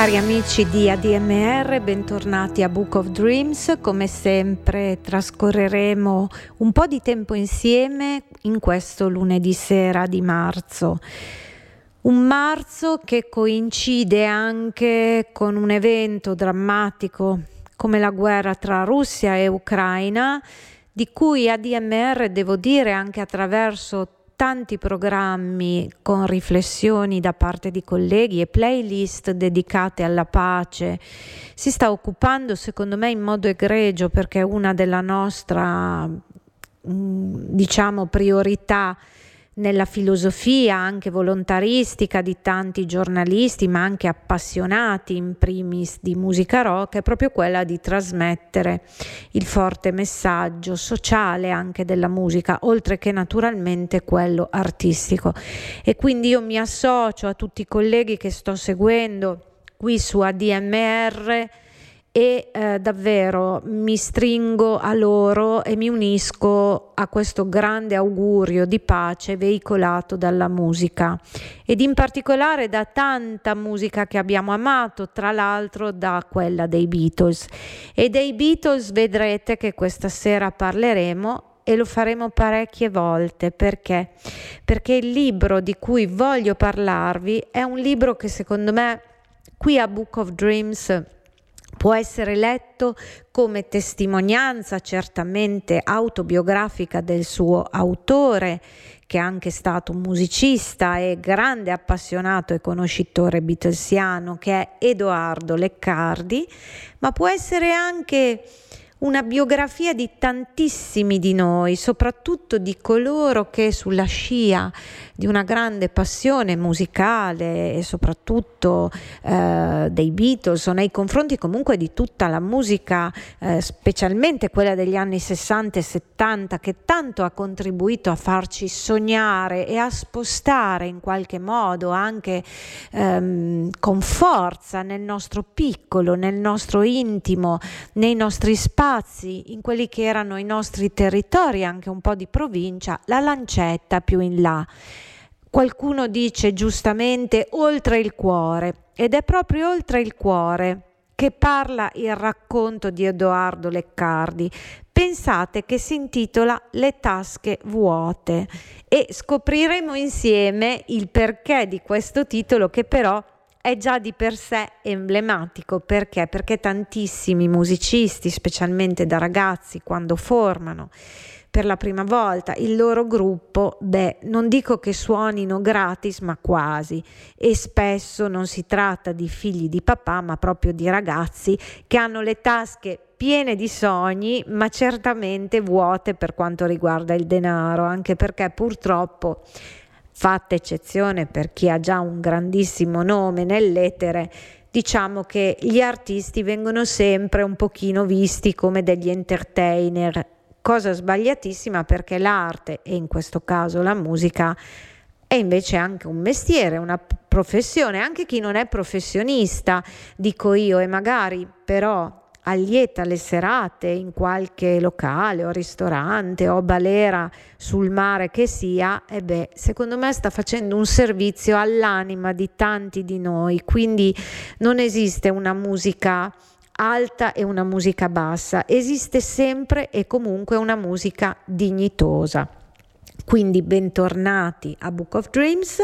Cari amici di ADMR, bentornati a Book of Dreams. Come sempre trascorreremo un po' di tempo insieme in questo lunedì sera di marzo. Un marzo che coincide anche con un evento drammatico come la guerra tra Russia e Ucraina, di cui ADMR, devo dire, anche attraverso tanti programmi con riflessioni da parte di colleghi e playlist dedicate alla pace. Si sta occupando secondo me in modo egregio perché è una della nostra mm, diciamo priorità nella filosofia anche volontaristica di tanti giornalisti, ma anche appassionati in primis di musica rock, è proprio quella di trasmettere il forte messaggio sociale anche della musica, oltre che naturalmente quello artistico. E quindi io mi associo a tutti i colleghi che sto seguendo qui su ADMR e eh, davvero mi stringo a loro e mi unisco a questo grande augurio di pace veicolato dalla musica ed in particolare da tanta musica che abbiamo amato, tra l'altro da quella dei Beatles. E dei Beatles vedrete che questa sera parleremo e lo faremo parecchie volte perché? Perché il libro di cui voglio parlarvi è un libro che secondo me qui a Book of Dreams può essere letto come testimonianza certamente autobiografica del suo autore, che è anche stato un musicista e grande appassionato e conoscitore beatlesiano, che è Edoardo Leccardi, ma può essere anche una biografia di tantissimi di noi, soprattutto di coloro che sulla scia di una grande passione musicale e soprattutto eh, dei Beatles o nei confronti comunque di tutta la musica, eh, specialmente quella degli anni 60 e 70, che tanto ha contribuito a farci sognare e a spostare in qualche modo anche ehm, con forza nel nostro piccolo, nel nostro intimo, nei nostri spazi, in quelli che erano i nostri territori, anche un po' di provincia, la lancetta più in là. Qualcuno dice giustamente oltre il cuore ed è proprio oltre il cuore che parla il racconto di Edoardo Leccardi. Pensate che si intitola Le tasche vuote e scopriremo insieme il perché di questo titolo che però è già di per sé emblematico perché? Perché tantissimi musicisti, specialmente da ragazzi, quando formano per la prima volta il loro gruppo, beh, non dico che suonino gratis, ma quasi. E spesso non si tratta di figli di papà, ma proprio di ragazzi che hanno le tasche piene di sogni, ma certamente vuote per quanto riguarda il denaro, anche perché purtroppo fatta eccezione per chi ha già un grandissimo nome nell'etere, diciamo che gli artisti vengono sempre un pochino visti come degli entertainer cosa sbagliatissima perché l'arte, e in questo caso la musica, è invece anche un mestiere, una professione, anche chi non è professionista, dico io, e magari però allieta le serate in qualche locale o ristorante o balera sul mare che sia, e beh, secondo me sta facendo un servizio all'anima di tanti di noi, quindi non esiste una musica alta e una musica bassa, esiste sempre e comunque una musica dignitosa. Quindi bentornati a Book of Dreams,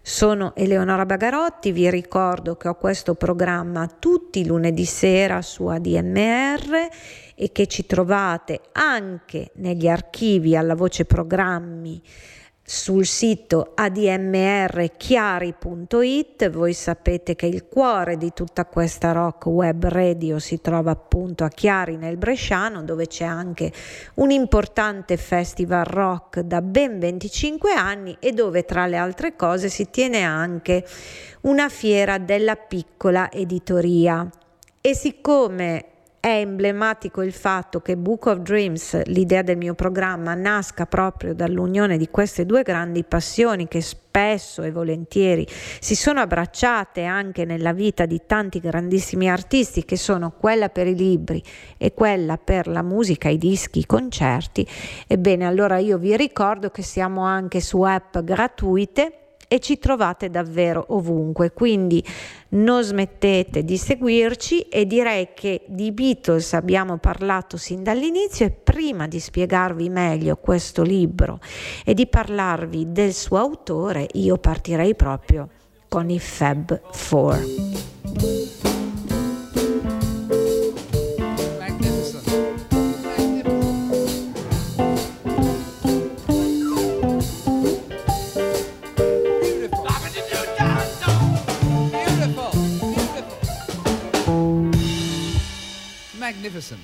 sono Eleonora Bagarotti, vi ricordo che ho questo programma tutti i lunedì sera su ADMR e che ci trovate anche negli archivi alla voce programmi sul sito admrchiari.it. Voi sapete che il cuore di tutta questa rock web radio si trova appunto a Chiari nel Bresciano, dove c'è anche un importante festival rock da ben 25 anni e dove tra le altre cose si tiene anche una fiera della piccola editoria. E siccome è emblematico il fatto che Book of Dreams, l'idea del mio programma, nasca proprio dall'unione di queste due grandi passioni che spesso e volentieri si sono abbracciate anche nella vita di tanti grandissimi artisti, che sono quella per i libri e quella per la musica, i dischi, i concerti. Ebbene, allora io vi ricordo che siamo anche su app gratuite e ci trovate davvero ovunque, quindi non smettete di seguirci e direi che di Beatles abbiamo parlato sin dall'inizio e prima di spiegarvi meglio questo libro e di parlarvi del suo autore io partirei proprio con i Fab Four. Magnificent.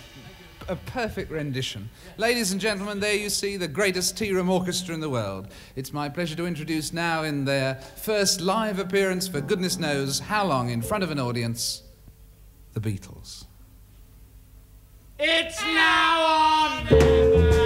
A perfect rendition. Ladies and gentlemen, there you see the greatest tea room orchestra in the world. It's my pleasure to introduce now, in their first live appearance for goodness knows how long in front of an audience, the Beatles. It's now on! Hey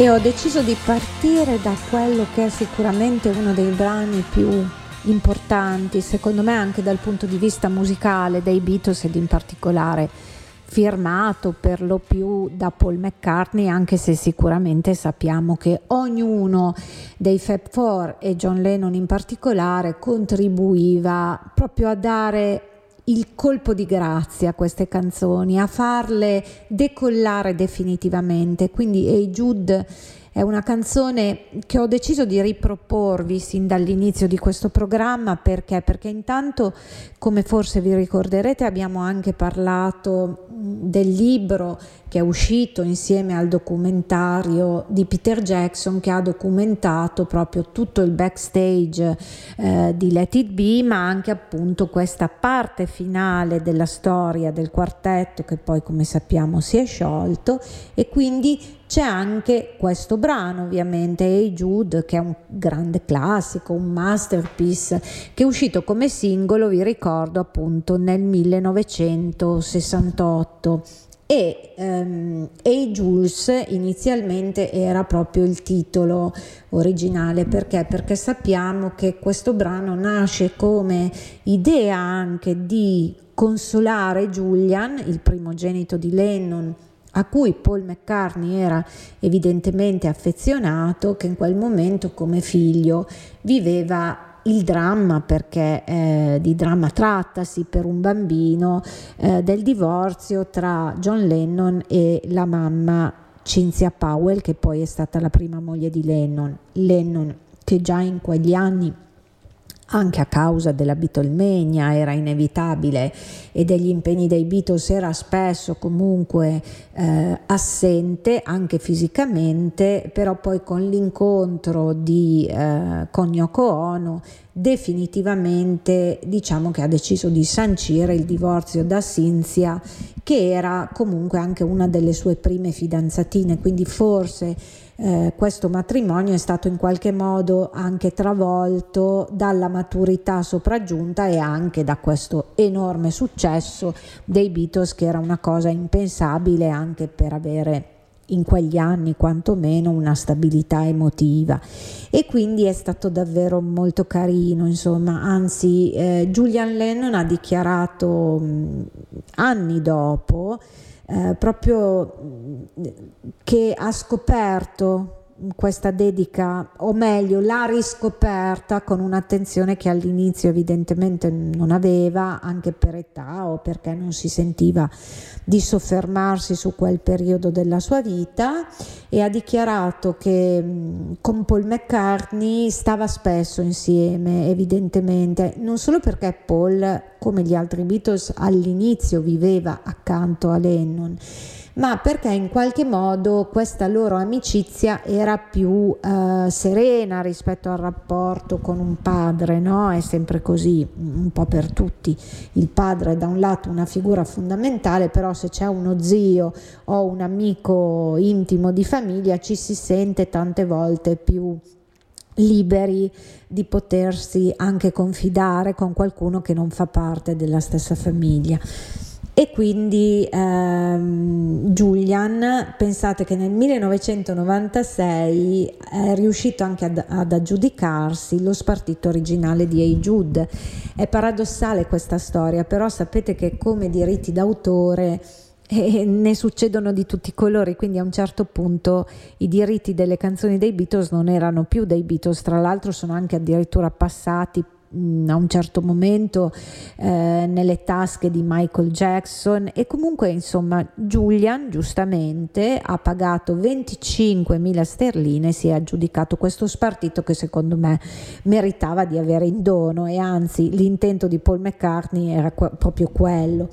E ho deciso di partire da quello che è sicuramente uno dei brani più importanti, secondo me anche dal punto di vista musicale dei Beatles ed in particolare firmato per lo più da Paul McCartney, anche se sicuramente sappiamo che ognuno dei Fab Four e John Lennon in particolare contribuiva proprio a dare il colpo di grazia a queste canzoni, a farle decollare definitivamente. Quindi Hey Jude è una canzone che ho deciso di riproporvi sin dall'inizio di questo programma perché? Perché intanto, come forse vi ricorderete, abbiamo anche parlato del libro che è uscito insieme al documentario di Peter Jackson che ha documentato proprio tutto il backstage eh, di Let It Be, ma anche appunto questa parte finale della storia del quartetto che poi come sappiamo si è sciolto e quindi c'è anche questo brano ovviamente, Hey Jude, che è un grande classico, un masterpiece, che è uscito come singolo, vi ricordo appunto nel 1968 e um, Hey Jules inizialmente era proprio il titolo originale perché? Perché sappiamo che questo brano nasce come idea anche di consolare Julian, il primogenito di Lennon, a cui Paul McCartney era evidentemente affezionato, che in quel momento come figlio viveva il dramma, perché eh, di dramma trattasi per un bambino, eh, del divorzio tra John Lennon e la mamma Cynthia Powell, che poi è stata la prima moglie di Lennon. Lennon che già in quegli anni anche a causa della Beatlemania era inevitabile e degli impegni dei Beatles era spesso comunque eh, assente anche fisicamente, però poi con l'incontro di, eh, con Yoko Ono definitivamente diciamo che ha deciso di sancire il divorzio da Cynthia che era comunque anche una delle sue prime fidanzatine, quindi forse eh, questo matrimonio è stato in qualche modo anche travolto dalla maturità sopraggiunta e anche da questo enorme successo dei Beatles che era una cosa impensabile anche per avere in quegli anni quantomeno una stabilità emotiva. E quindi è stato davvero molto carino insomma. Anzi eh, Julian Lennon ha dichiarato mh, anni dopo eh, proprio che ha scoperto questa dedica, o meglio, l'ha riscoperta con un'attenzione che all'inizio evidentemente non aveva, anche per età o perché non si sentiva di soffermarsi su quel periodo della sua vita e ha dichiarato che con Paul McCartney stava spesso insieme, evidentemente, non solo perché Paul, come gli altri Beatles, all'inizio viveva accanto a Lennon, ma perché in qualche modo questa loro amicizia era più eh, serena rispetto al rapporto con un padre, no? È sempre così, un po' per tutti. Il padre è da un lato una figura fondamentale, però se c'è uno zio o un amico intimo di famiglia ci si sente tante volte più liberi di potersi anche confidare con qualcuno che non fa parte della stessa famiglia. E quindi ehm, Julian, pensate che nel 1996 è riuscito anche ad, ad, aggiudicarsi lo spartito originale di Hey Jude. È paradossale questa storia, però sapete che come diritti d'autore eh, ne succedono di tutti i colori, quindi a un certo punto i diritti delle canzoni dei Beatles non erano più dei Beatles, tra l'altro sono anche addirittura passati a un certo momento eh, nelle tasche di Michael Jackson e comunque insomma Julian giustamente ha pagato 25.000 sterline e si è aggiudicato questo spartito che secondo me meritava di avere in dono e anzi l'intento di Paul McCartney era que- proprio quello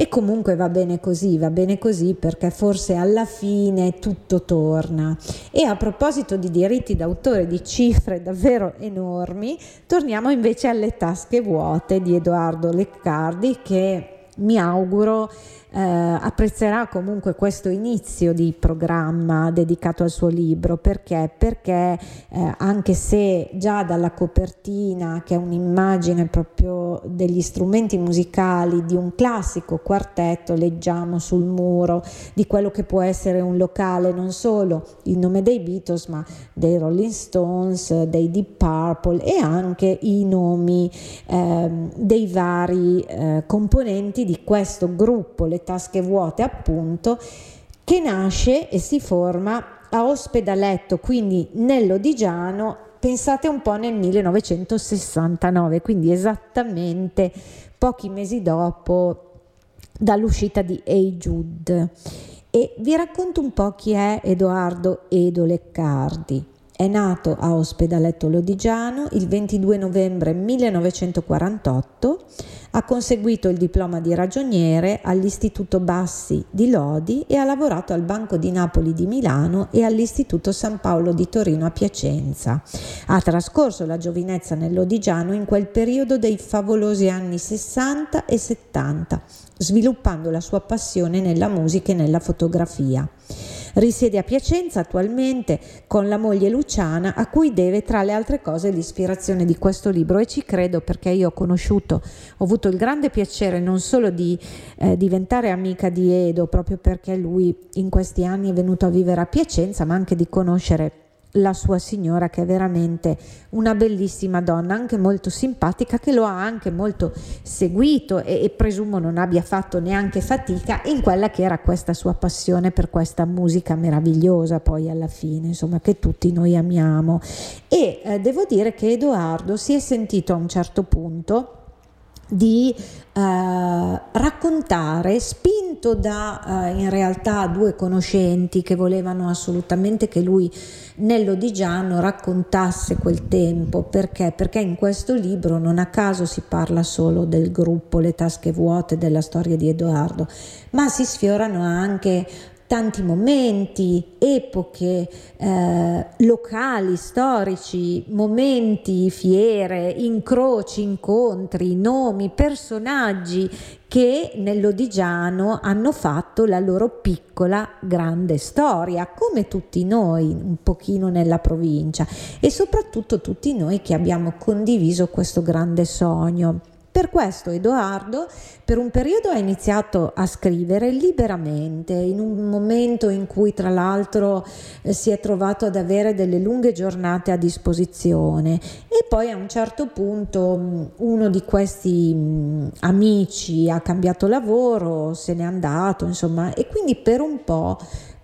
e comunque va bene così, va bene così perché forse alla fine tutto torna. E a proposito di diritti d'autore di cifre davvero enormi, torniamo invece alle tasche vuote di Edoardo Leccardi che mi auguro eh, apprezzerà comunque questo inizio di programma dedicato al suo libro. Perché, perché eh, anche se già dalla copertina che è un'immagine proprio degli strumenti musicali di un classico quartetto leggiamo sul muro di quello che può essere un locale non solo il nome dei Beatles ma dei Rolling Stones dei Deep Purple e anche i nomi eh, dei vari eh, componenti di questo gruppo le tasche vuote appunto, che nasce e si forma a Ospedaletto, quindi nell'Odigiano, pensate un po' nel 1969, quindi esattamente pochi mesi dopo dall'uscita di Hey Jude. E vi racconto un po' chi è Edoardo Edo Leccardi. È nato a Ospedaletto Lodigiano il 22 novembre 1948, ha conseguito il diploma di ragioniere all'Istituto Bassi di Lodi e ha lavorato al Banco di Napoli di Milano e all'Istituto San Paolo di Torino a Piacenza. Ha trascorso la giovinezza nel Lodigiano in quel periodo dei favolosi anni 60 e 70, sviluppando la sua passione nella musica e nella fotografia. Risiede a Piacenza attualmente con la moglie Luciana, a cui deve tra le altre cose l'ispirazione di questo libro. E ci credo perché io ho conosciuto, ho avuto il grande piacere non solo di eh, diventare amica di Edo, proprio perché lui in questi anni è venuto a vivere a Piacenza, ma anche di conoscere la sua signora che è veramente una bellissima donna, anche molto simpatica, che lo ha anche molto seguito e, e, presumo non abbia fatto neanche fatica in quella che era questa sua passione per questa musica meravigliosa poi alla fine, insomma, che tutti noi amiamo. E eh, devo dire che Edoardo si è sentito a un certo punto di eh, raccontare, spinto da eh, in realtà due conoscenti che volevano assolutamente che lui nell'Odigiano raccontasse quel tempo, perché? Perché in questo libro non a caso si parla solo del gruppo Le tasche vuote, della storia di Edoardo, ma si sfiorano anche tanti momenti, epoche, eh, locali, storici, momenti, fiere, incroci, incontri, nomi, personaggi che nell'Odigiano hanno fatto la loro piccola grande storia, come tutti noi un pochino nella provincia e soprattutto tutti noi che abbiamo condiviso questo grande sogno. Per questo Edoardo per un periodo ha iniziato a scrivere liberamente, in un momento in cui tra l'altro eh, si è trovato ad avere delle lunghe giornate a disposizione. E poi a un certo punto mm, uno di questi mm, amici ha cambiato lavoro, se n'è andato, insomma, e quindi per un po'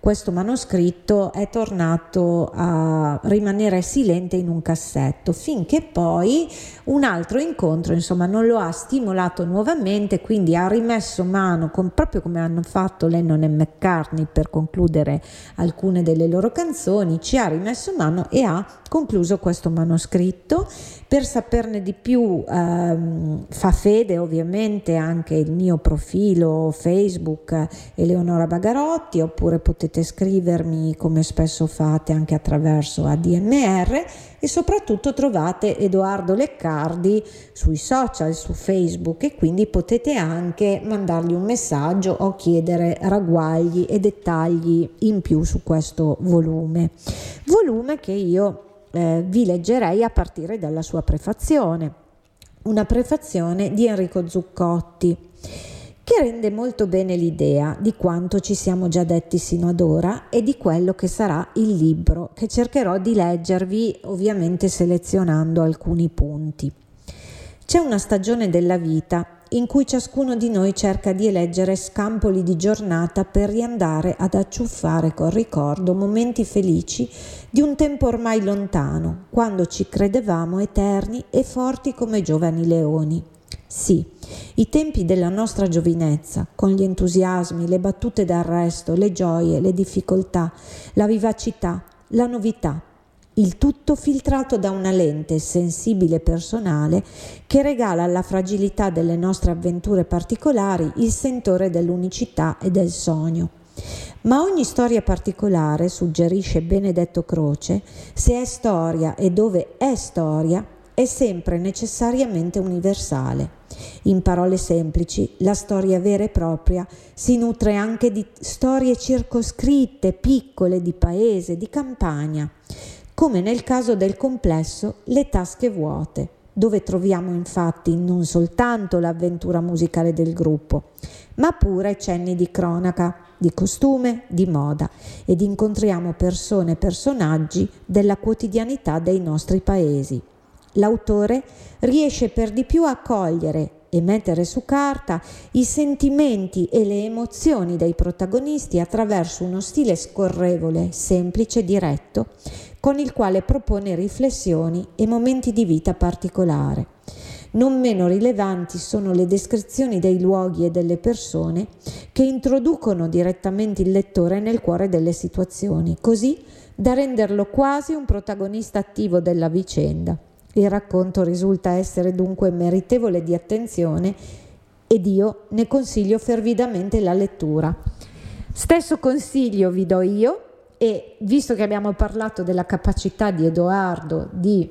questo manoscritto è tornato a rimanere silente in un cassetto finché poi un altro incontro insomma non lo ha stimolato nuovamente quindi ha rimesso mano con, proprio come hanno fatto Lennon e McCartney per concludere alcune delle loro canzoni ci ha rimesso mano e ha concluso questo manoscritto. Per saperne di più ehm, fa fede ovviamente anche il mio profilo Facebook Eleonora Bagarotti oppure potete scrivermi come spesso fate anche attraverso ADMR e soprattutto trovate Edoardo Leccardi sui social, su Facebook e quindi potete anche mandargli un messaggio o chiedere ragguagli e dettagli in più su questo volume. Volume che io eh, vi leggerei a partire dalla sua prefazione, una prefazione di Enrico Zuccotti che rende molto bene l'idea di quanto ci siamo già detti sino ad ora e di quello che sarà il libro che cercherò di leggervi ovviamente selezionando alcuni punti. C'è una stagione della vita in cui ciascuno di noi cerca di eleggere scampoli di giornata per riandare ad acciuffare col ricordo momenti felici di un tempo ormai lontano, quando ci credevamo eterni e forti come giovani leoni. Sì, i tempi della nostra giovinezza, con gli entusiasmi, le battute d'arresto, le gioie, le difficoltà, la vivacità, la novità, il tutto filtrato da una lente sensibile e personale che regala alla fragilità delle nostre avventure particolari il sentore dell'unicità e del sogno. Ma ogni storia particolare, suggerisce Benedetto Croce, se è storia e dove è storia, è sempre necessariamente universale. In parole semplici, la storia vera e propria si nutre anche di storie circoscritte, piccole, di paese, di campagna, come nel caso del complesso Le tasche vuote, dove troviamo infatti non soltanto l'avventura musicale del gruppo, ma pure cenni di cronaca, di costume, di moda ed incontriamo persone e personaggi della quotidianità dei nostri paesi. L'autore riesce per di più a cogliere e mettere su carta i sentimenti e le emozioni dei protagonisti attraverso uno stile scorrevole, semplice, diretto, con il quale propone riflessioni e momenti di vita particolare. Non meno rilevanti sono le descrizioni dei luoghi e delle persone che introducono direttamente il lettore nel cuore delle situazioni, così da renderlo quasi un protagonista attivo della vicenda. Il racconto risulta essere dunque meritevole di attenzione ed io ne consiglio fervidamente la lettura. Stesso consiglio vi do io e visto che abbiamo parlato della capacità di Edoardo di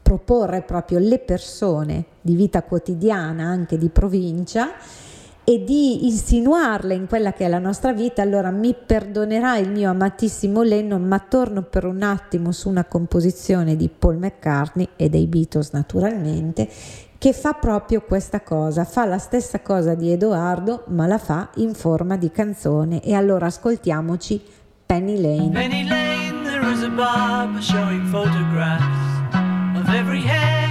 proporre proprio le persone di vita quotidiana, anche di provincia, e di insinuarle in quella che è la nostra vita, allora mi perdonerà il mio amatissimo Lennon, ma torno per un attimo su una composizione di Paul McCartney e dei Beatles naturalmente, che fa proprio questa cosa, fa la stessa cosa di Edoardo, ma la fa in forma di canzone. E allora ascoltiamoci Penny Lane. Penny Lane, there is a barber showing photographs. of every head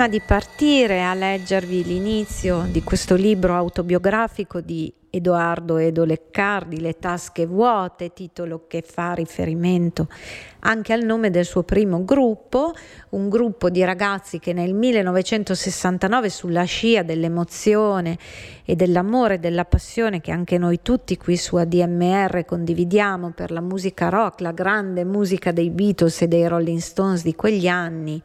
prima di partire a leggervi l'inizio di questo libro autobiografico di Edoardo Edo Leccardi, Le tasche vuote, titolo che fa riferimento anche al nome del suo primo gruppo, un gruppo di ragazzi che nel 1969 sulla scia dell'emozione e dell'amore e della passione che anche noi tutti qui su ADMR condividiamo per la musica rock, la grande musica dei Beatles e dei Rolling Stones di quegli anni,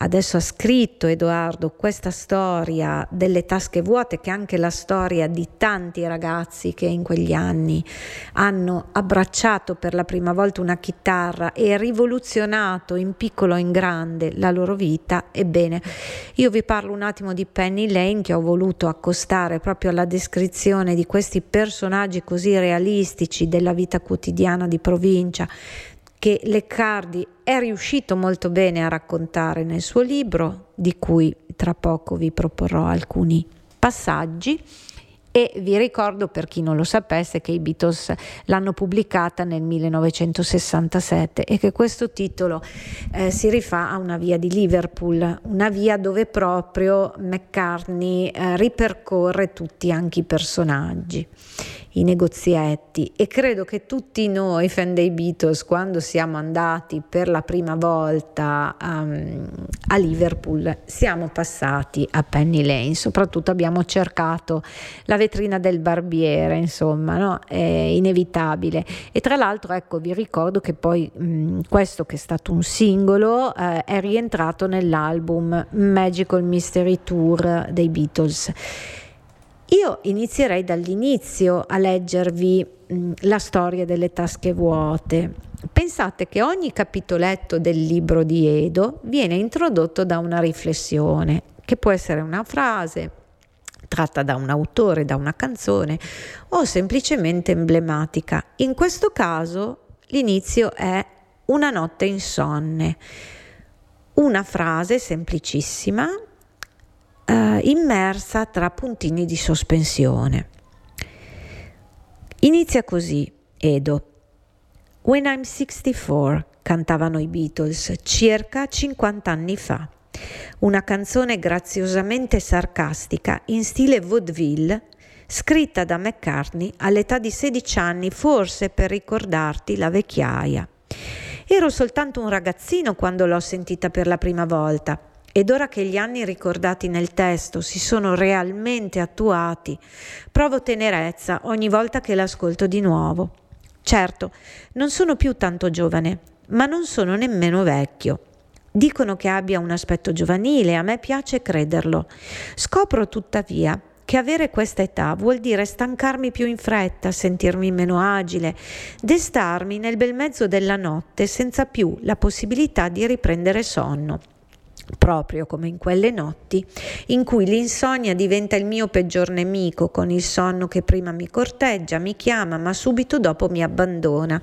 adesso ha scritto Edoardo questa storia delle tasche vuote che è anche la storia di tanti ragazzi che in quegli anni hanno abbracciato per la prima volta una chitarra e rivoluzionato in piccolo o in grande la loro vita, ebbene io vi parlo un attimo di Penny Lane che ho voluto accostare proprio alla descrizione di questi personaggi così realistici della vita quotidiana di provincia che Leccardi è riuscito molto bene a raccontare nel suo libro, di cui tra poco vi proporrò alcuni passaggi. E vi ricordo per chi non lo sapesse che i Beatles l'hanno pubblicata nel 1967 e che questo titolo eh, si rifà a una via di Liverpool, una via dove proprio McCartney eh, ripercorre tutti anche i personaggi i negozietti e credo che tutti noi fan dei Beatles quando siamo andati per la prima volta um, a Liverpool siamo passati a Penny Lane, soprattutto abbiamo cercato la vetrina del barbiere, insomma, no? è inevitabile. E tra l'altro ecco vi ricordo che poi mh, questo che è stato un singolo eh, è rientrato nell'album Magical Mystery Tour dei Beatles. Io inizierei dall'inizio a leggervi mh, la storia delle tasche vuote. Pensate che ogni capitoletto del libro di Edo viene introdotto da una riflessione, che può essere una frase tratta da un autore, da una canzone o semplicemente emblematica. In questo caso l'inizio è una notte insonne. Una frase semplicissima eh, immersa tra puntini di sospensione. Inizia così, Edo. When I'm 64, cantavano i Beatles circa 50 anni fa. Una canzone graziosamente sarcastica in stile vaudeville, scritta da McCartney all'età di 16 anni, forse per ricordarti la vecchiaia. Ero soltanto un ragazzino quando l'ho sentita per la prima volta ed ora che gli anni ricordati nel testo si sono realmente attuati, provo tenerezza ogni volta che l'ascolto di nuovo. Certo, non sono più tanto giovane, ma non sono nemmeno vecchio. Dicono che abbia un aspetto giovanile, a me piace crederlo. Scopro tuttavia che avere questa età vuol dire stancarmi più in fretta, sentirmi meno agile, destarmi nel bel mezzo della notte senza più la possibilità di riprendere sonno proprio come in quelle notti in cui l'insonnia diventa il mio peggior nemico, con il sonno che prima mi corteggia, mi chiama, ma subito dopo mi abbandona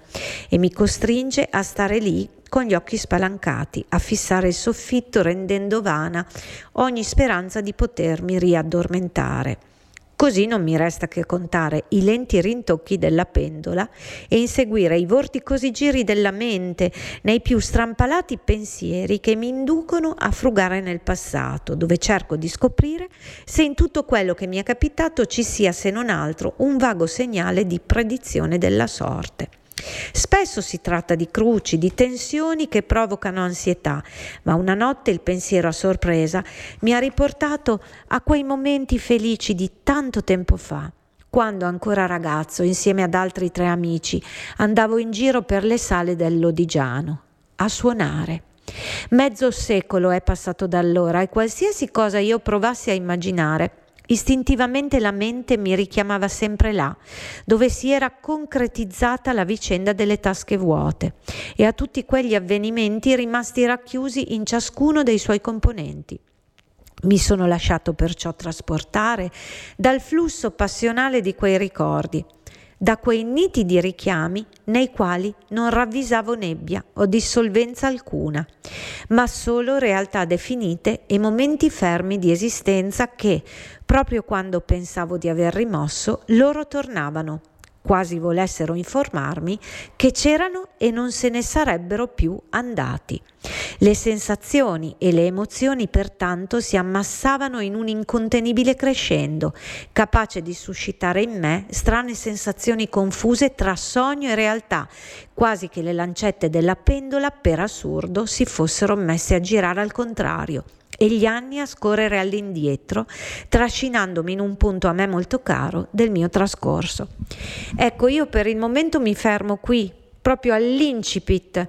e mi costringe a stare lì con gli occhi spalancati, a fissare il soffitto rendendo vana ogni speranza di potermi riaddormentare. Così non mi resta che contare i lenti rintocchi della pendola e inseguire i vorticosi giri della mente nei più strampalati pensieri che mi inducono a frugare nel passato, dove cerco di scoprire se in tutto quello che mi è capitato ci sia se non altro un vago segnale di predizione della sorte. Spesso si tratta di cruci, di tensioni che provocano ansietà, ma una notte il pensiero a sorpresa mi ha riportato a quei momenti felici di tanto tempo fa, quando ancora ragazzo, insieme ad altri tre amici, andavo in giro per le sale del Lodigiano a suonare. Mezzo secolo è passato da allora e qualsiasi cosa io provassi a immaginare Istintivamente la mente mi richiamava sempre là, dove si era concretizzata la vicenda delle tasche vuote e a tutti quegli avvenimenti rimasti racchiusi in ciascuno dei suoi componenti. Mi sono lasciato perciò trasportare dal flusso passionale di quei ricordi da quei nitidi richiami nei quali non ravvisavo nebbia o dissolvenza alcuna, ma solo realtà definite e momenti fermi di esistenza che, proprio quando pensavo di aver rimosso, loro tornavano quasi volessero informarmi che c'erano e non se ne sarebbero più andati. Le sensazioni e le emozioni pertanto si ammassavano in un incontenibile crescendo, capace di suscitare in me strane sensazioni confuse tra sogno e realtà, quasi che le lancette della pendola per assurdo si fossero messe a girare al contrario e gli anni a scorrere all'indietro, trascinandomi in un punto a me molto caro del mio trascorso. Ecco, io per il momento mi fermo qui, proprio all'incipit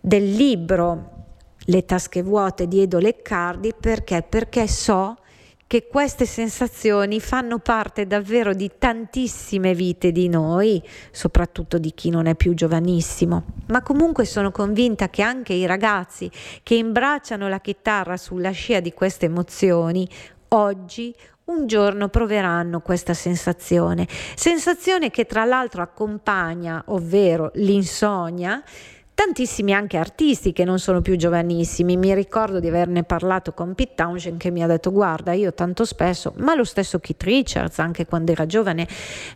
del libro le tasche vuote di Edo Leccardi perché? Perché so che queste sensazioni fanno parte davvero di tantissime vite di noi, soprattutto di chi non è più giovanissimo, ma comunque sono convinta che anche i ragazzi che imbracciano la chitarra sulla scia di queste emozioni oggi un giorno proveranno questa sensazione, sensazione che tra l'altro accompagna, ovvero l'insonnia, tantissimi anche artisti che non sono più giovanissimi. Mi ricordo di averne parlato con Pete Townshend che mi ha detto guarda io tanto spesso, ma lo stesso Keith Richards anche quando era giovane,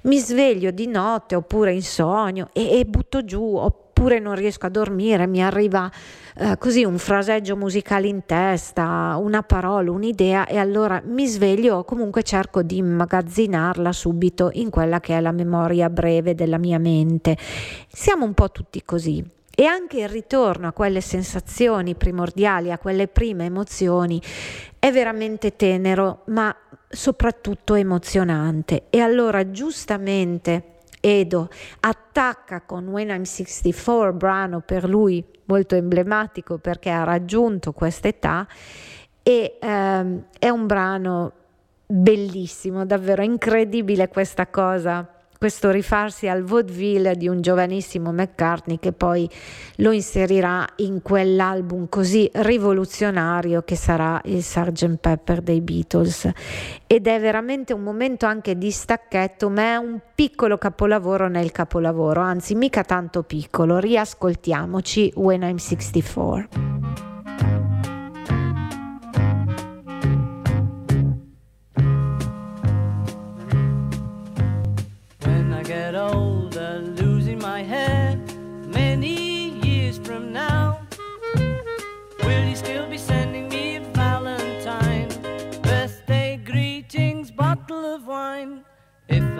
mi sveglio di notte oppure in sogno e, e butto giù oppure non riesco a dormire, mi arriva eh, così un fraseggio musicale in testa, una parola, un'idea e allora mi sveglio o comunque cerco di immagazzinarla subito in quella che è la memoria breve della mia mente. Siamo un po' tutti così e anche il ritorno a quelle sensazioni primordiali, a quelle prime emozioni, è veramente tenero, ma soprattutto emozionante. E allora giustamente Edo attacca con When I'm 64, brano per lui molto emblematico perché ha raggiunto questa età e ehm, è un brano bellissimo, davvero incredibile questa cosa questo rifarsi al vaudeville di un giovanissimo McCartney che poi lo inserirà in quell'album così rivoluzionario che sarà il Sgt. Pepper dei Beatles. Ed è veramente un momento anche di stacchetto ma è un piccolo capolavoro nel capolavoro anzi mica tanto piccolo. Riascoltiamoci When I'm 64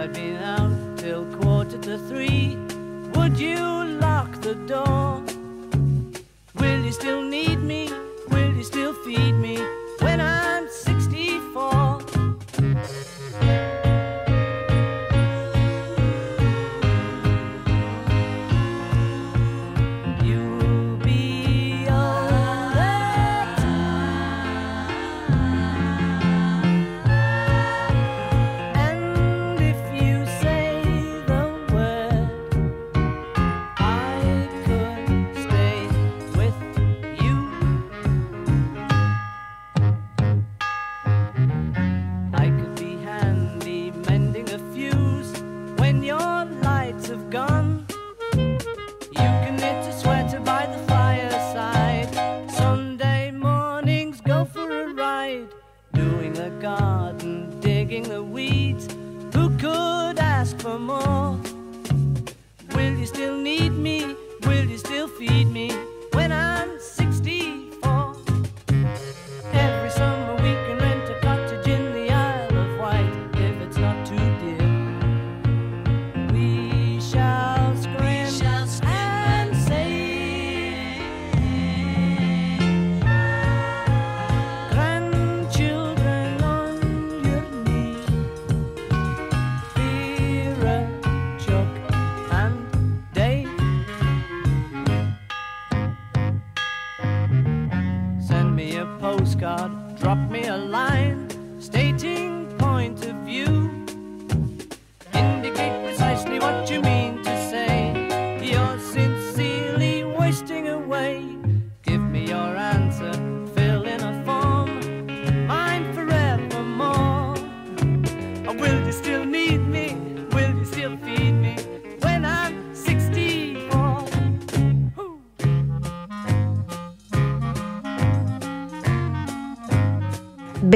I'd been out till quarter to three. Would you lock the door? Will you still need me? Will you still feed me when I'm 64?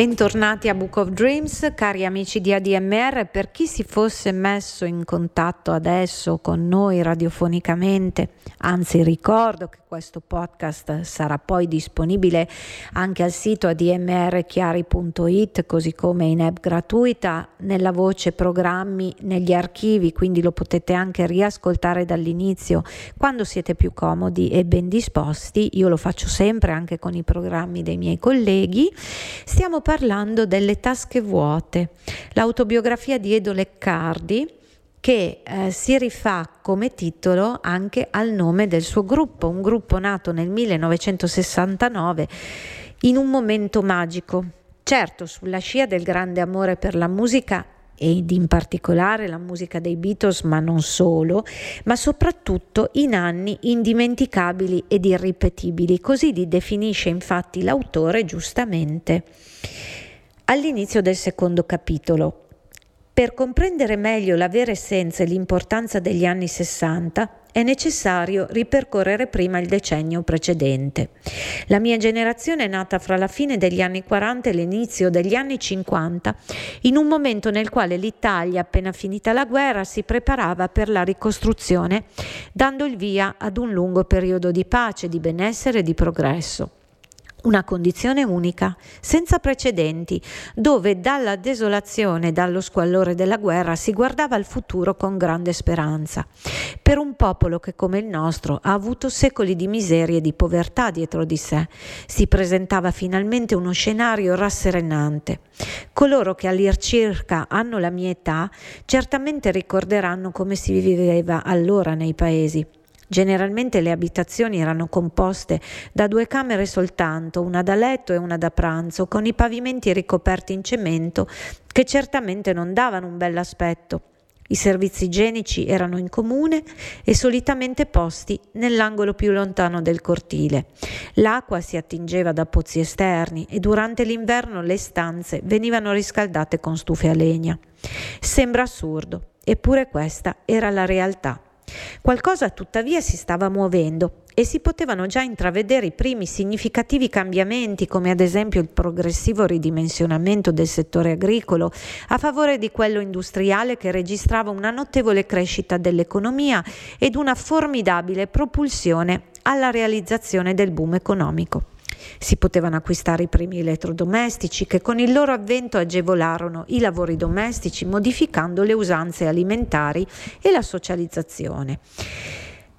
Bentornati a Book of Dreams, cari amici di ADMR. Per chi si fosse messo in contatto adesso con noi radiofonicamente, anzi ricordo che questo podcast sarà poi disponibile anche al sito admrchiari.it, così come in app gratuita, nella voce programmi, negli archivi, quindi lo potete anche riascoltare dall'inizio quando siete più comodi e ben disposti. Io lo faccio sempre anche con i programmi dei miei colleghi. Stiamo parlando delle tasche vuote, l'autobiografia di Edo Leccardi che eh, si rifà come titolo anche al nome del suo gruppo, un gruppo nato nel 1969 in un momento magico. Certo, sulla scia del grande amore per la musica ed in particolare la musica dei Beatles, ma non solo, ma soprattutto in anni indimenticabili ed irripetibili, così li definisce infatti l'autore giustamente. All'inizio del secondo capitolo, per comprendere meglio la vera essenza e l'importanza degli anni 60, è necessario ripercorrere prima il decennio precedente. La mia generazione è nata fra la fine degli anni 40 e l'inizio degli anni 50, in un momento nel quale l'Italia, appena finita la guerra, si preparava per la ricostruzione, dando il via ad un lungo periodo di pace, di benessere e di progresso. Una condizione unica, senza precedenti, dove dalla desolazione e dallo squallore della guerra si guardava al futuro con grande speranza. Per un popolo che come il nostro ha avuto secoli di miseria e di povertà dietro di sé, si presentava finalmente uno scenario rasserenante. Coloro che all'incirca hanno la mia età certamente ricorderanno come si viveva allora nei paesi Generalmente le abitazioni erano composte da due camere soltanto, una da letto e una da pranzo, con i pavimenti ricoperti in cemento che certamente non davano un bell'aspetto. I servizi igienici erano in comune e solitamente posti nell'angolo più lontano del cortile. L'acqua si attingeva da pozzi esterni e durante l'inverno le stanze venivano riscaldate con stufe a legna. Sembra assurdo, eppure questa era la realtà. Qualcosa tuttavia si stava muovendo e si potevano già intravedere i primi significativi cambiamenti, come ad esempio il progressivo ridimensionamento del settore agricolo a favore di quello industriale che registrava una notevole crescita dell'economia ed una formidabile propulsione alla realizzazione del boom economico. Si potevano acquistare i primi elettrodomestici che con il loro avvento agevolarono i lavori domestici modificando le usanze alimentari e la socializzazione.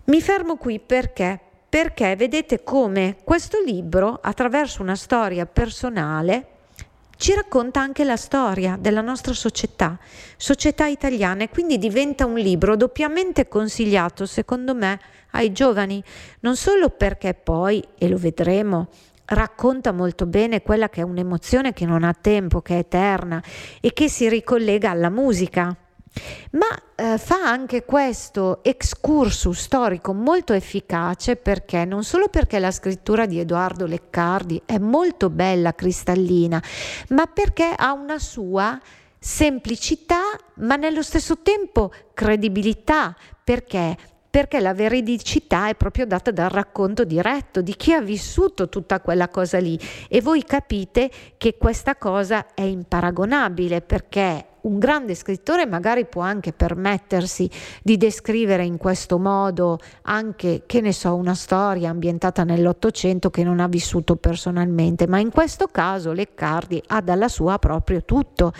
Mi fermo qui perché perché vedete come questo libro, attraverso una storia personale, ci racconta anche la storia della nostra società, società italiana, e quindi diventa un libro doppiamente consigliato, secondo me, ai giovani, non solo perché poi, e lo vedremo, racconta molto bene quella che è un'emozione che non ha tempo, che è eterna e che si ricollega alla musica. Ma eh, fa anche questo excursus storico molto efficace perché non solo perché la scrittura di Edoardo Leccardi è molto bella, cristallina, ma perché ha una sua semplicità, ma nello stesso tempo credibilità, perché perché la veridicità è proprio data dal racconto diretto di chi ha vissuto tutta quella cosa lì. E voi capite che questa cosa è imparagonabile perché un grande scrittore magari può anche permettersi di descrivere in questo modo anche, che ne so, una storia ambientata nell'Ottocento che non ha vissuto personalmente, ma in questo caso Leccardi ha dalla sua proprio tutto,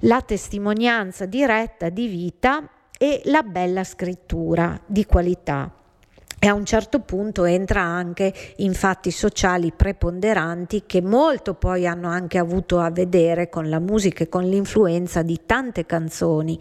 la testimonianza diretta di vita e la bella scrittura di qualità. E a un certo punto entra anche in fatti sociali preponderanti che molto poi hanno anche avuto a vedere con la musica e con l'influenza di tante canzoni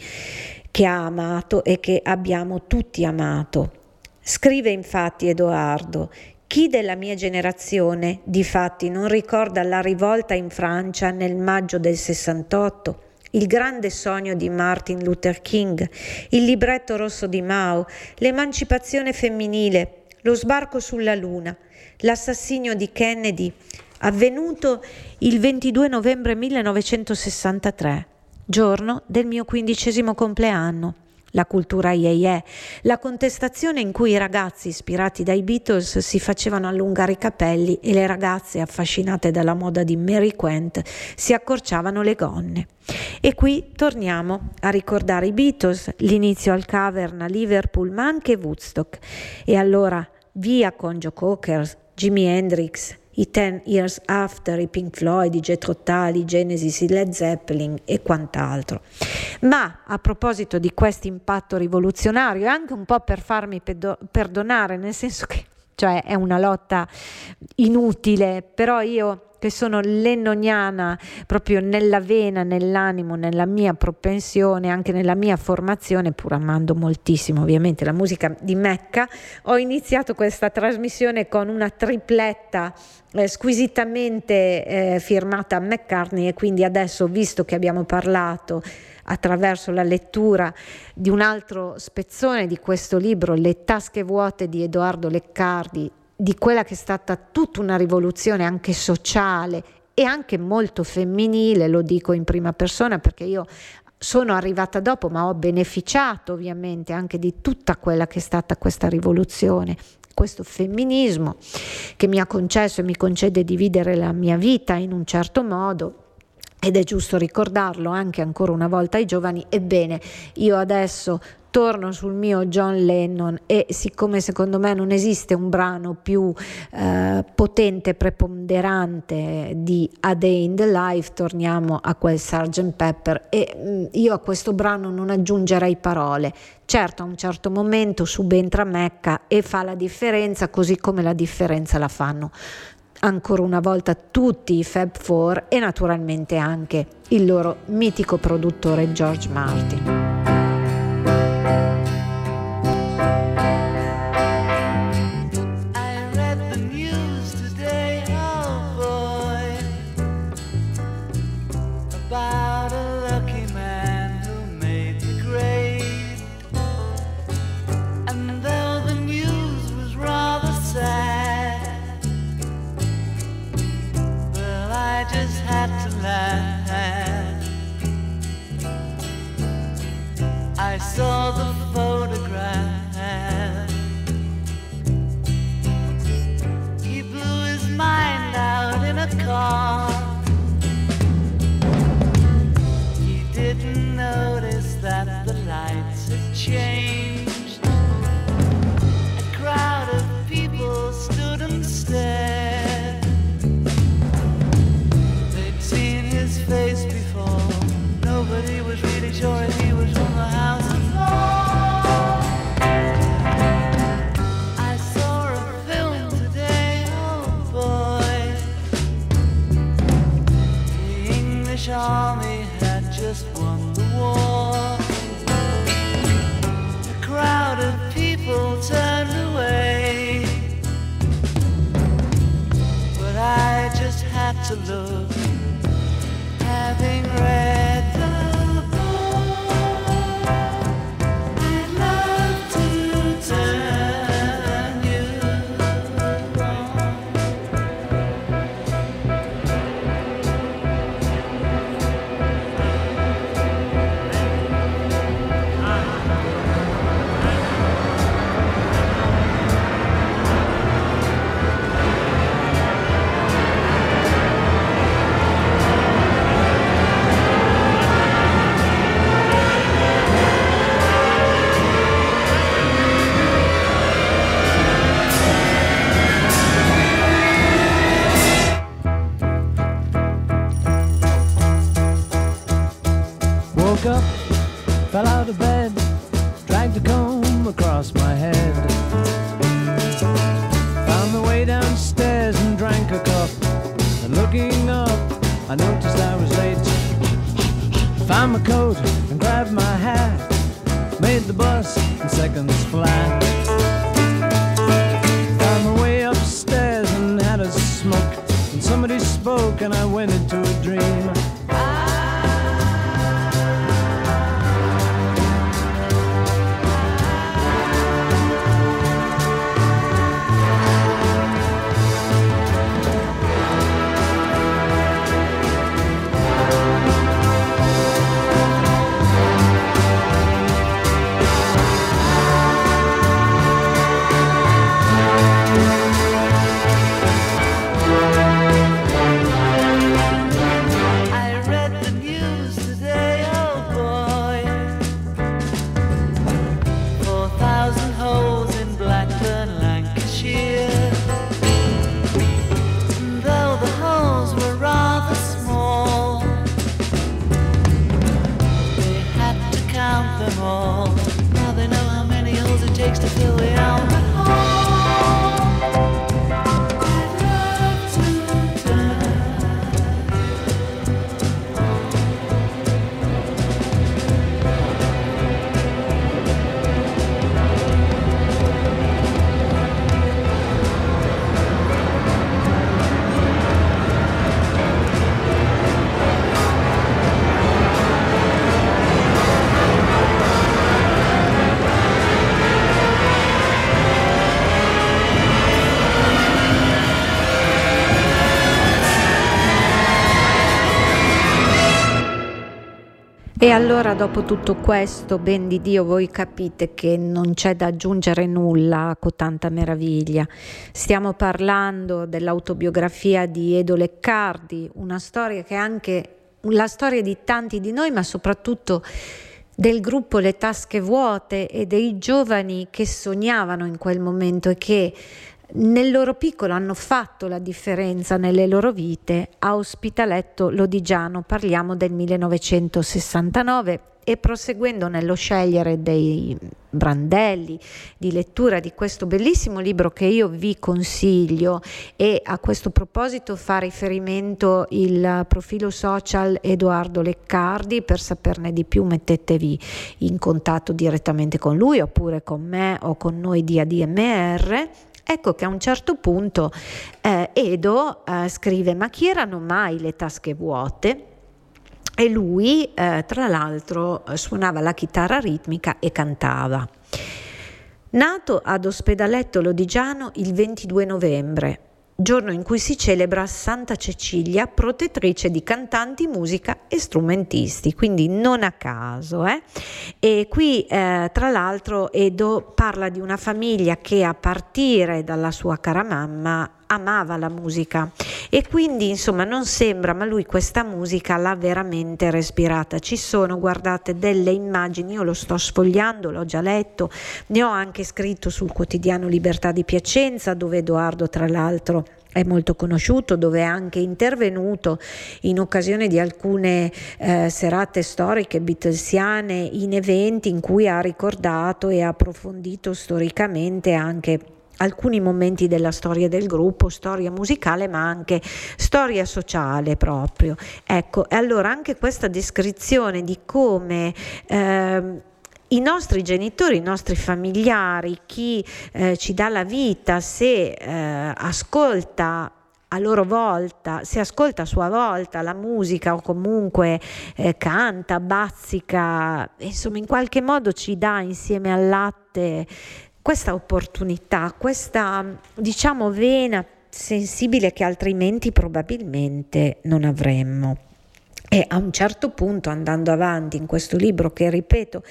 che ha amato e che abbiamo tutti amato. Scrive infatti Edoardo, chi della mia generazione di fatti non ricorda la rivolta in Francia nel maggio del 68? Il grande sogno di Martin Luther King, il libretto rosso di Mao, l'emancipazione femminile, lo sbarco sulla Luna, l'assassinio di Kennedy, avvenuto il 22 novembre 1963, giorno del mio quindicesimo compleanno la cultura yeye, la contestazione in cui i ragazzi ispirati dai Beatles si facevano allungare i capelli e le ragazze affascinate dalla moda di Mary Quent si accorciavano le gonne. E qui torniamo a ricordare i Beatles, l'inizio al cavern a Liverpool ma anche Woodstock. E allora via con Joe Cocker, Jimi Hendrix, i Ten Years After, i Pink Floyd, i Jethro Tull, i Genesis, i Led Zeppelin e quant'altro. Ma a proposito di questo impatto rivoluzionario, anche un po' per farmi pedo- perdonare, nel senso che cioè è una lotta inutile, però io che sono lennoniana proprio nella vena, nell'animo, nella mia propensione, anche nella mia formazione, pur amando moltissimo ovviamente la musica di Mecca, ho iniziato questa trasmissione con una tripletta eh, squisitamente eh, firmata McCartney e quindi adesso, visto che abbiamo parlato attraverso la lettura di un altro spezzone di questo libro, Le tasche vuote di Edoardo Leccardi, di quella che è stata tutta una rivoluzione anche sociale e anche molto femminile, lo dico in prima persona perché io sono arrivata dopo, ma ho beneficiato ovviamente anche di tutta quella che è stata questa rivoluzione, questo femminismo che mi ha concesso e mi concede di vivere la mia vita in un certo modo ed è giusto ricordarlo anche ancora una volta ai giovani, ebbene io adesso torno sul mio John Lennon e siccome secondo me non esiste un brano più eh, potente, preponderante di A Day in the Life, torniamo a quel Sgt. Pepper e mh, mm, io a questo brano non aggiungerei parole. Certo, a un certo momento subentra Mecca e fa la differenza così come la differenza la fanno ancora una volta tutti i Fab Four e naturalmente anche il loro mitico produttore George Martin. Out in E allora dopo tutto questo, ben di Dio, voi capite che non c'è da aggiungere nulla a cotanta meraviglia. Stiamo parlando dell'autobiografia di Edo Leccardi, una storia che è anche la storia di tanti di noi, ma soprattutto del gruppo Le Tasche Vuote e dei giovani che sognavano in quel momento e che nel loro piccolo hanno fatto la differenza nelle loro vite. A Ospitaletto Lodigiano parliamo del 1969 e proseguendo nello scegliere dei brandelli di lettura di questo bellissimo libro che io vi consiglio e a questo proposito fa riferimento il profilo social Edoardo Leccardi per saperne di più mettetevi in contatto direttamente con lui oppure con me o con noi di ADMR Ecco che a un certo punto eh, Edo eh, scrive ma chi erano mai le tasche vuote? E lui, eh, tra l'altro, suonava la chitarra ritmica e cantava. Nato ad Ospedaletto Lodigiano il 22 novembre giorno in cui si celebra Santa Cecilia, protettrice di cantanti, musica e strumentisti, quindi non a caso. Eh? E qui, eh, tra l'altro, Edo parla di una famiglia che a partire dalla sua cara mamma amava la musica. E quindi insomma non sembra ma lui questa musica l'ha veramente respirata. Ci sono guardate delle immagini io lo sto sfogliando l'ho già letto ne ho anche scritto sul quotidiano Libertà di Piacenza dove Edoardo tra l'altro è molto conosciuto, dove è anche intervenuto in occasione di alcune eh, serate storiche beatlesiane in eventi in cui ha ricordato e approfondito storicamente anche alcuni momenti della storia del gruppo, storia musicale ma anche storia sociale proprio. Ecco, e allora anche questa descrizione di come eh, i nostri genitori, i nostri familiari, chi eh, ci dà la vita, se eh, ascolta a loro volta, se ascolta a sua volta la musica o comunque eh, canta, bazzica, insomma in qualche modo ci dà insieme al latte questa opportunità, questa diciamo vena sensibile che altrimenti probabilmente non avremmo. E a un certo punto, andando avanti in questo libro, che ripeto,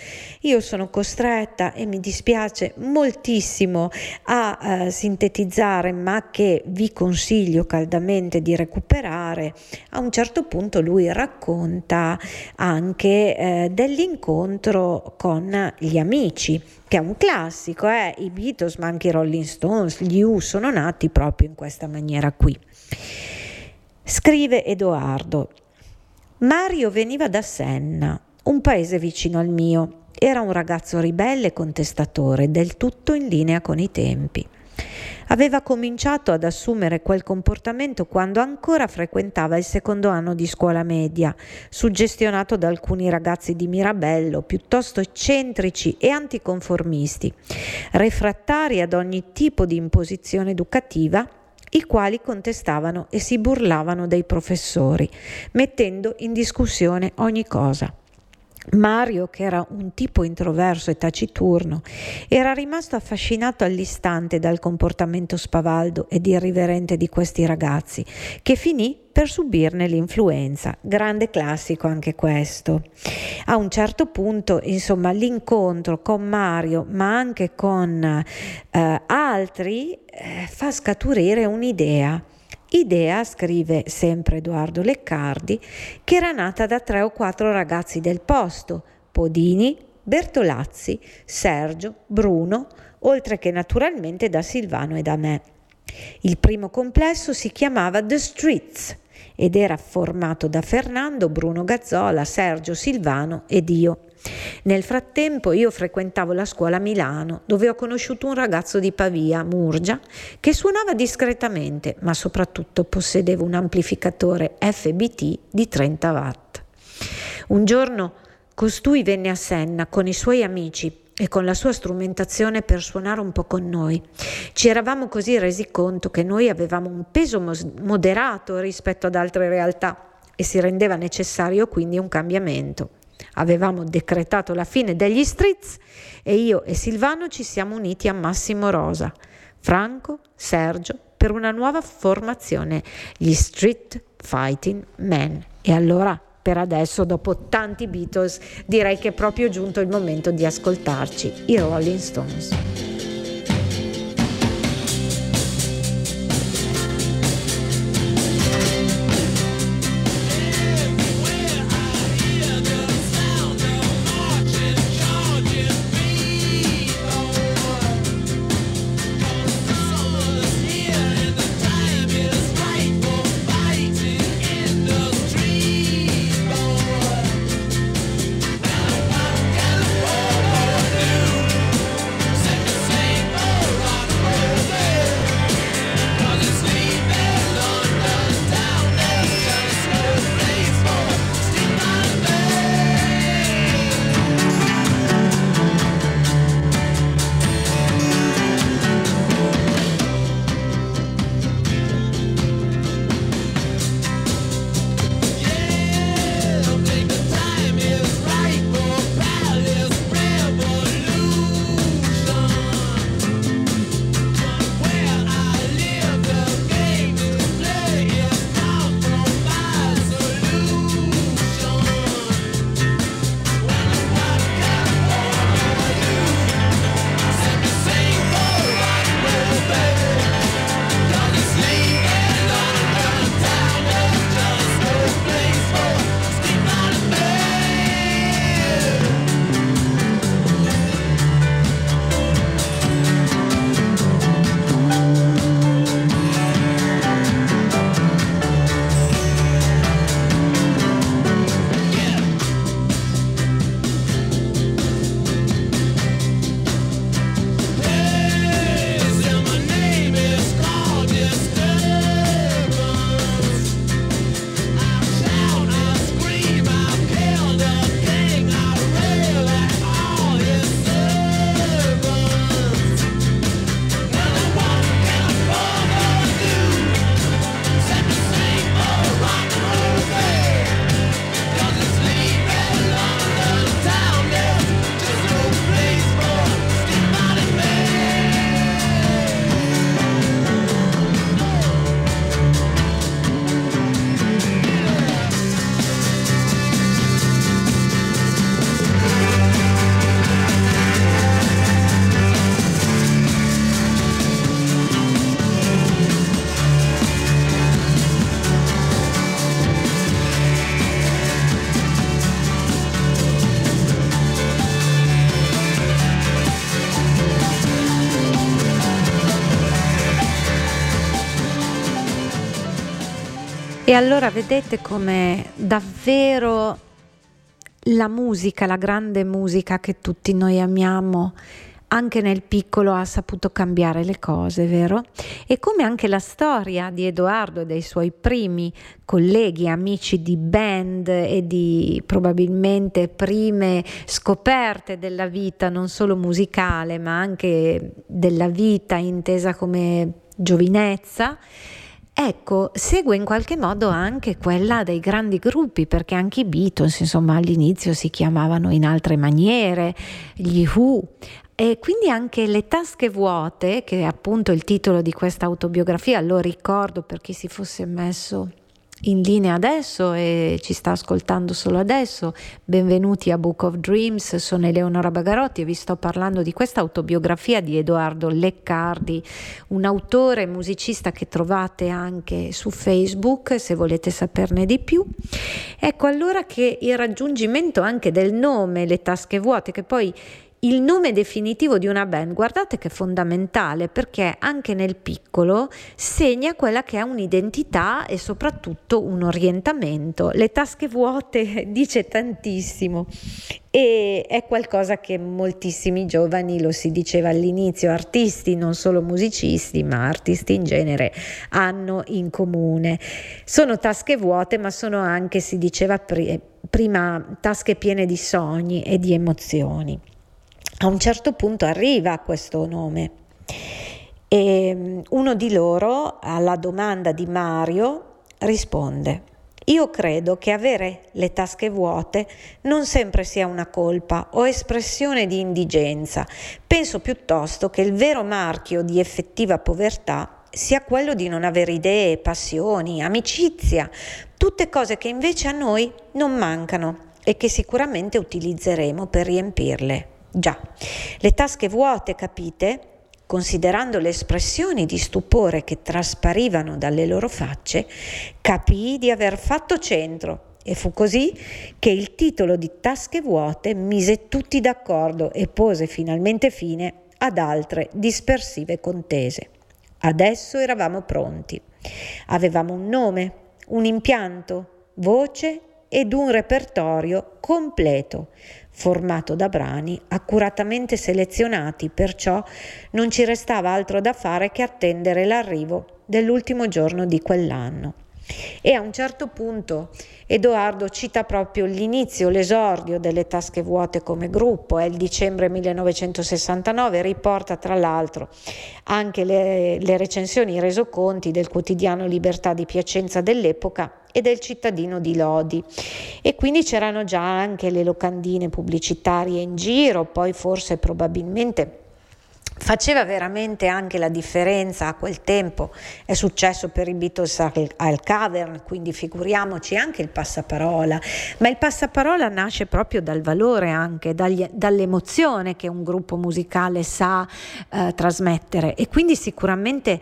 io sono costretta e mi dispiace moltissimo a eh, sintetizzare, ma che vi consiglio caldamente di recuperare, a un certo punto lui racconta anche eh, dell'incontro con gli amici, che è un classico, eh? i Beatles, ma anche i Rolling Stones, gli U sono nati proprio in questa maniera qui. Scrive Edoardo. Mario veniva da Senna, un paese vicino al mio. Era un ragazzo ribelle e contestatore, del tutto in linea con i tempi. Aveva cominciato ad assumere quel comportamento quando ancora frequentava il secondo anno di scuola media, suggestionato da alcuni ragazzi di Mirabello, piuttosto eccentrici e anticonformisti, refrattari ad ogni tipo di imposizione educativa i quali contestavano e si burlavano dei professori, mettendo in discussione ogni cosa. Mario, che era un tipo introverso e taciturno, era rimasto affascinato all'istante dal comportamento spavaldo ed irriverente di questi ragazzi, che finì per subirne l'influenza. Grande classico anche questo. A un certo punto, insomma, l'incontro con Mario, ma anche con eh, altri, eh, fa scaturire un'idea Idea, scrive sempre Edoardo Leccardi, che era nata da tre o quattro ragazzi del posto, Podini, Bertolazzi, Sergio, Bruno, oltre che naturalmente da Silvano e da me. Il primo complesso si chiamava The Streets ed era formato da Fernando, Bruno Gazzola, Sergio Silvano ed io. Nel frattempo io frequentavo la scuola a Milano, dove ho conosciuto un ragazzo di Pavia, Murgia, che suonava discretamente, ma soprattutto possedeva un amplificatore FBT di 30 watt. Un giorno costui venne a Senna con i suoi amici e con la sua strumentazione per suonare un po' con noi. Ci eravamo così resi conto che noi avevamo un peso moderato rispetto ad altre realtà e si rendeva necessario quindi un cambiamento. Avevamo decretato la fine degli streets e io e Silvano ci siamo uniti a Massimo Rosa, Franco, Sergio, per una nuova formazione, gli Street Fighting Men. E allora per adesso, dopo tanti Beatles, direi che è proprio giunto il momento di ascoltarci i Rolling Stones. E allora vedete come davvero la musica, la grande musica che tutti noi amiamo, anche nel piccolo ha saputo cambiare le cose, vero? E come anche la storia di Edoardo e dei suoi primi colleghi, amici di band e di probabilmente prime scoperte della vita, non solo musicale, ma anche della vita intesa come giovinezza, Ecco, segue in qualche modo anche quella dei grandi gruppi, perché anche i Beatles, insomma, all'inizio si chiamavano in altre maniere, gli Who, e quindi anche Le tasche vuote, che è appunto il titolo di questa autobiografia, lo ricordo per chi si fosse messo in linea adesso e ci sta ascoltando solo adesso. Benvenuti a Book of Dreams, sono Eleonora Bagarotti e vi sto parlando di questa autobiografia di Edoardo Leccardi, un autore e musicista che trovate anche su Facebook se volete saperne di più. Ecco allora che il raggiungimento anche del nome Le tasche vuote, che poi il nome definitivo di una band, guardate che è fondamentale perché anche nel piccolo segna quella che è un'identità e soprattutto un orientamento. Le tasche vuote dice tantissimo e è qualcosa che moltissimi giovani, lo si diceva all'inizio, artisti, non solo musicisti, ma artisti in genere, hanno in comune. Sono tasche vuote, ma sono anche, si diceva prima, tasche piene di sogni e di emozioni a un certo punto arriva questo nome e mm, uno di loro alla domanda di Mario risponde io credo che avere le tasche vuote non sempre sia una colpa o espressione di indigenza. Penso piuttosto che il vero marchio di effettiva povertà sia quello di non avere idee, passioni, amicizia, tutte cose che invece a noi non mancano e che sicuramente utilizzeremo per riempirle. Già, le tasche vuote, capite? Considerando le espressioni di stupore che trasparivano dalle loro facce, capii di aver fatto centro e fu così che il titolo di Tasche vuote mise tutti d'accordo e pose finalmente fine ad altre dispersive contese. Adesso eravamo pronti. Avevamo un nome, un impianto, voce ed un repertorio completo, formato da brani accuratamente selezionati, perciò non ci restava altro da fare che attendere l'arrivo dell'ultimo giorno di quell'anno. E a un certo punto Edoardo cita proprio l'inizio, l'esordio delle tasche vuote come gruppo, è il dicembre 1969, riporta tra l'altro anche le, le recensioni, i resoconti del quotidiano Libertà di Piacenza dell'epoca e del cittadino di Lodi. E quindi c'erano già anche le locandine pubblicitarie in giro, poi forse probabilmente Faceva veramente anche la differenza a quel tempo, è successo per i Beatles al, al Cavern, quindi figuriamoci anche il passaparola, ma il passaparola nasce proprio dal valore anche, dagli, dall'emozione che un gruppo musicale sa eh, trasmettere. E quindi sicuramente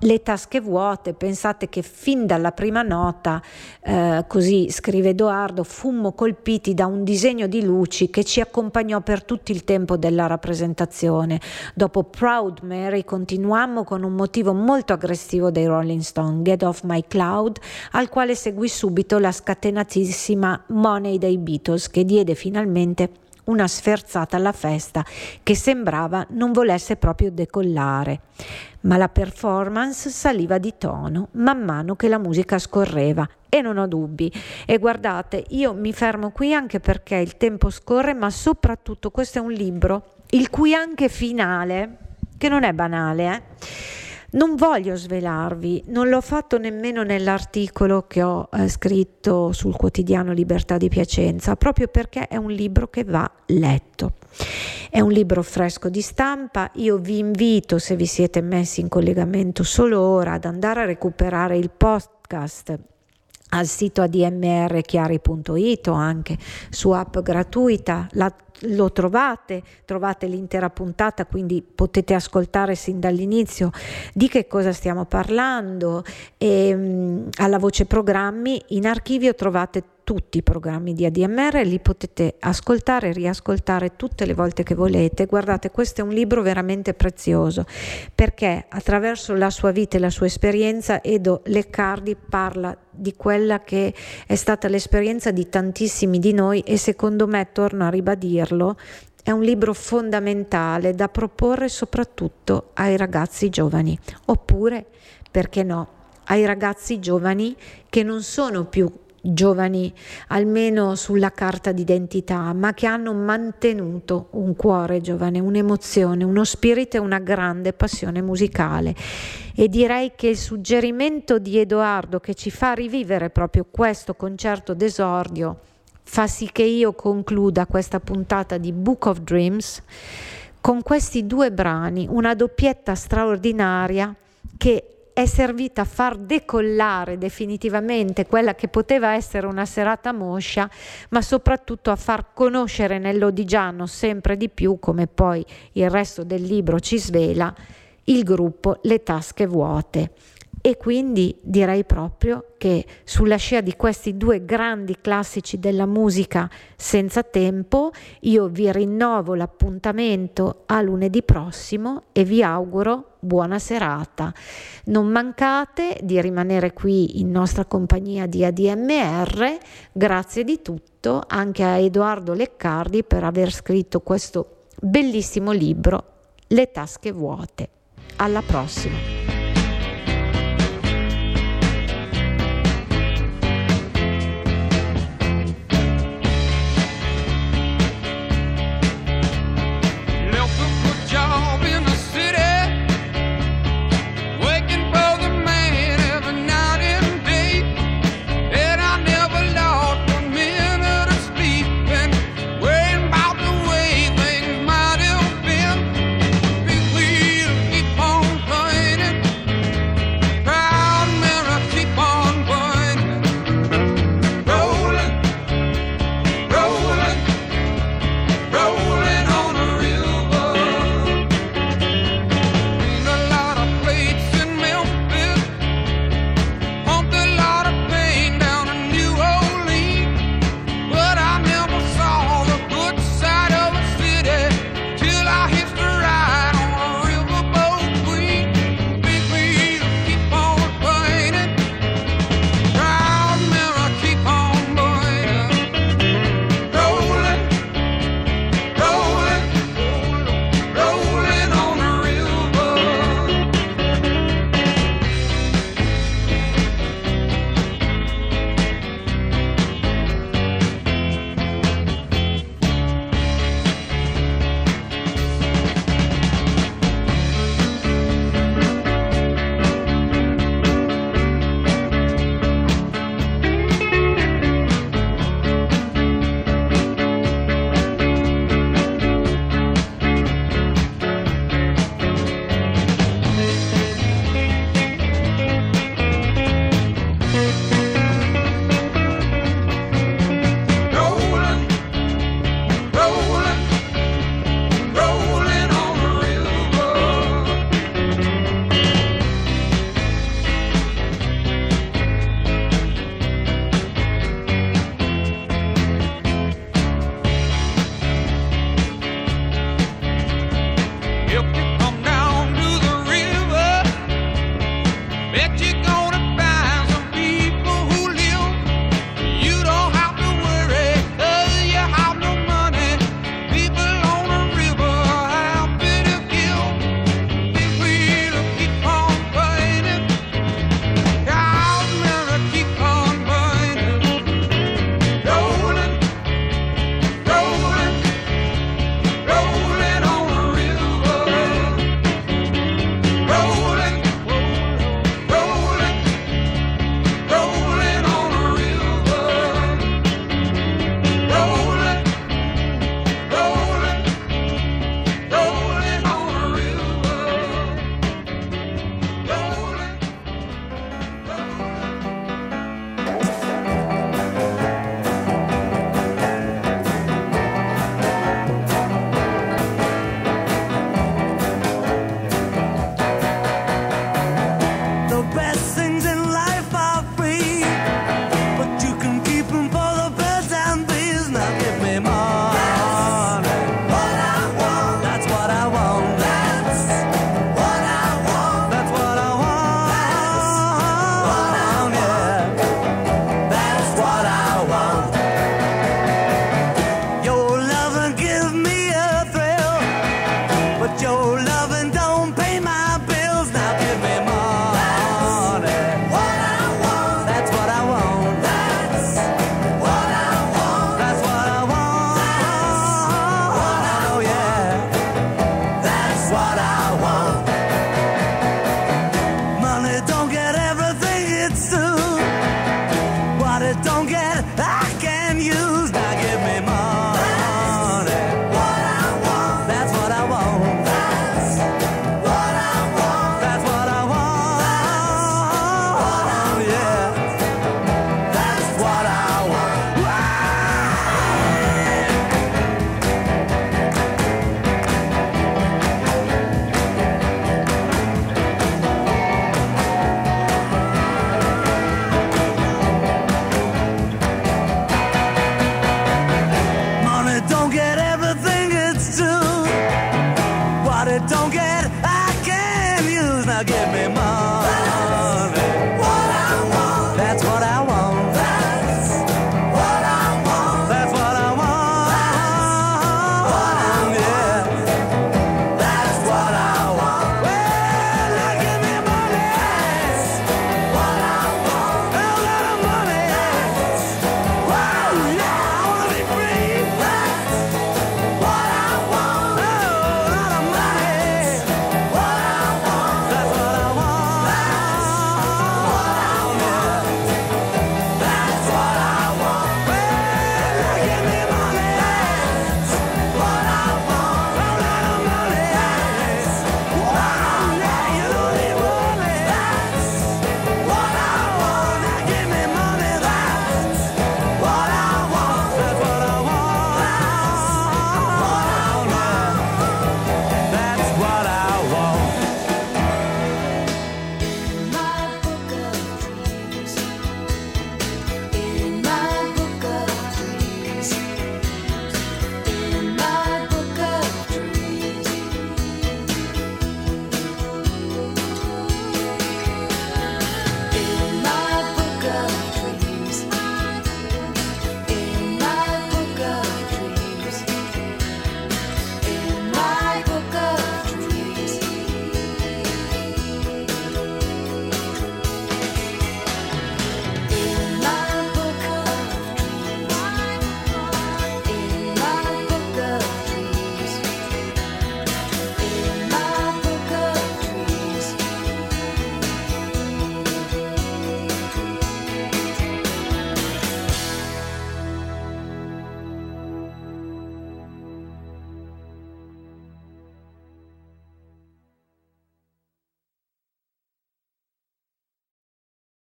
le tasche vuote, pensate che fin dalla prima nota, eh, così scrive Edoardo, fummo colpiti da un disegno di luci che ci accompagnò per tutto il tempo della rappresentazione. Dopo Proud Mary continuammo con un motivo molto aggressivo dei Rolling Stone, Get Off My Cloud, al quale seguì subito la scatenatissima Money dei Beatles che diede finalmente una sferzata alla festa che sembrava non volesse proprio decollare. Ma la performance saliva di tono man mano che la musica scorreva e non ho dubbi. E guardate, io mi fermo qui anche perché il tempo scorre, ma soprattutto questo è un libro il cui anche finale, che non è banale, eh, non voglio svelarvi, non l'ho fatto nemmeno nell'articolo che ho eh, scritto sul quotidiano Libertà di Piacenza, proprio perché è un libro che va letto. È un libro fresco di stampa, io vi invito, se vi siete messi in collegamento solo ora, ad andare a recuperare il podcast al sito admrchiari.it o anche su app gratuita, la lo trovate, trovate l'intera puntata, quindi potete ascoltare sin dall'inizio di che cosa stiamo parlando. E, um, alla voce programmi in archivio trovate tutti i programmi di ADMR, li potete ascoltare e riascoltare tutte le volte che volete. Guardate, questo è un libro veramente prezioso perché attraverso la sua vita e la sua esperienza Edo Leccardi parla di quella che è stata l'esperienza di tantissimi di noi e secondo me, torno a ribadirlo, è un libro fondamentale da proporre soprattutto ai ragazzi giovani, oppure, perché no, ai ragazzi giovani che non sono più giovani, almeno sulla carta d'identità, ma che hanno mantenuto un cuore giovane, un'emozione, uno spirito e una grande passione musicale. E direi che il suggerimento di Edoardo che ci fa rivivere proprio questo concerto d'esordio fa sì che io concluda questa puntata di Book of Dreams con questi due brani, una doppietta straordinaria che è servita a far decollare definitivamente quella che poteva essere una serata moscia, ma soprattutto a far conoscere nell'Odigiano sempre di più, come poi il resto del libro ci svela, il gruppo Le Tasche Vuote e quindi direi proprio che sulla scia di questi due grandi classici della musica senza tempo io vi rinnovo l'appuntamento a lunedì prossimo e vi auguro buona serata. Non mancate di rimanere qui in nostra compagnia di ADMR, grazie di tutto anche a Edoardo Leccardi per aver scritto questo bellissimo libro Le tasche vuote. Alla prossima!